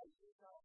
I do not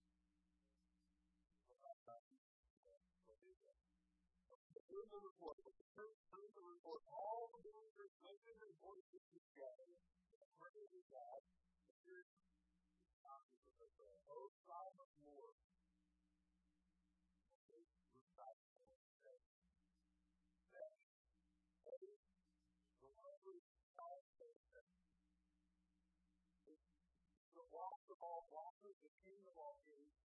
in the report, with the church through the report, all the believers making their voices together, praying to God, the church O God of Lord, the loss of all losses. the king of all kings,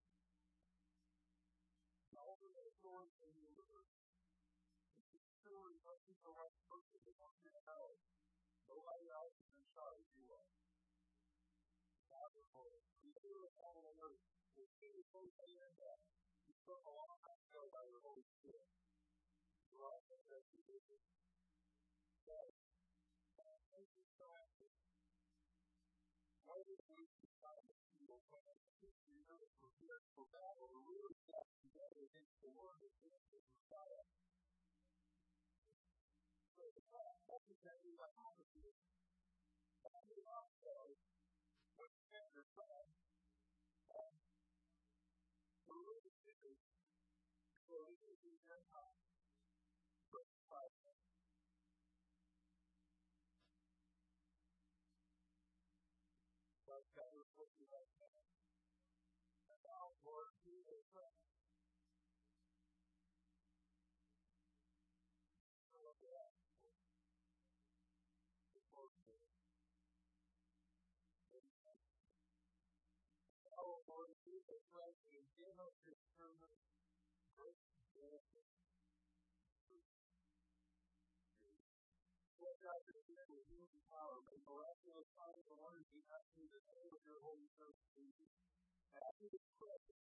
story in the river. It's the story of people like most of the country now. Go lay out and then shot if you will. Powerful. The spirit of all on earth. The spirit of both and that. You took a lot of filled by the Holy Spirit. You are the best you did. Yes. Thank you so much. Why did we decide to go from the history of the battle God's got to look at you. this right and give us this permanent great benefit. What God is here with you in power, may miraculous signs and wonders be acting in the name of your Holy Spirit, Jesus. And I do this prayer.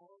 all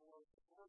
for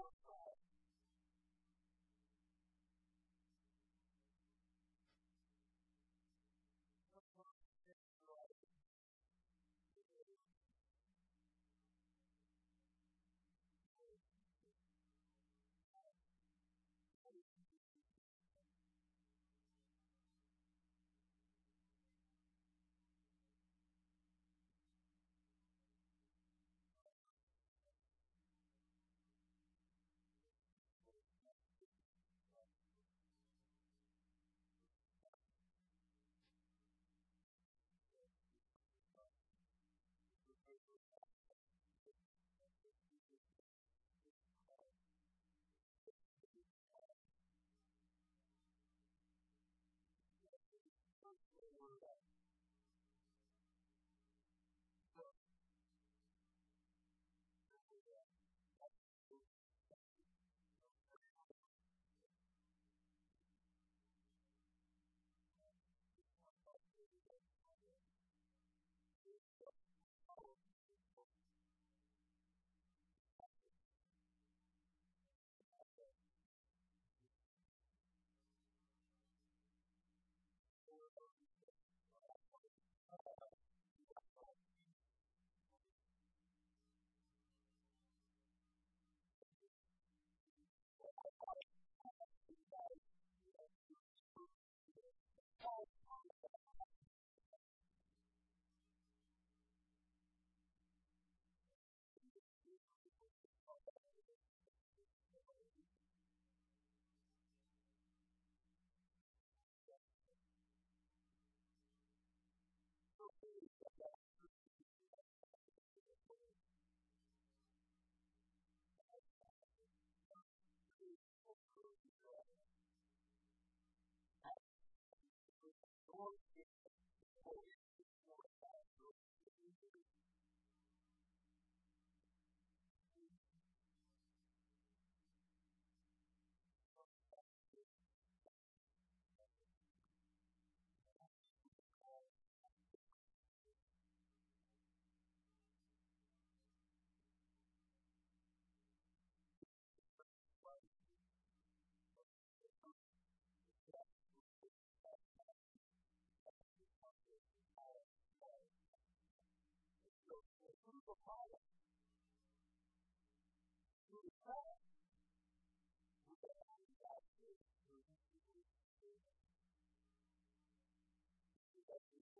outside.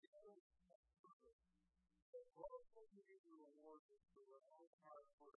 together in that purpose. The world will be the reward for our own hard work.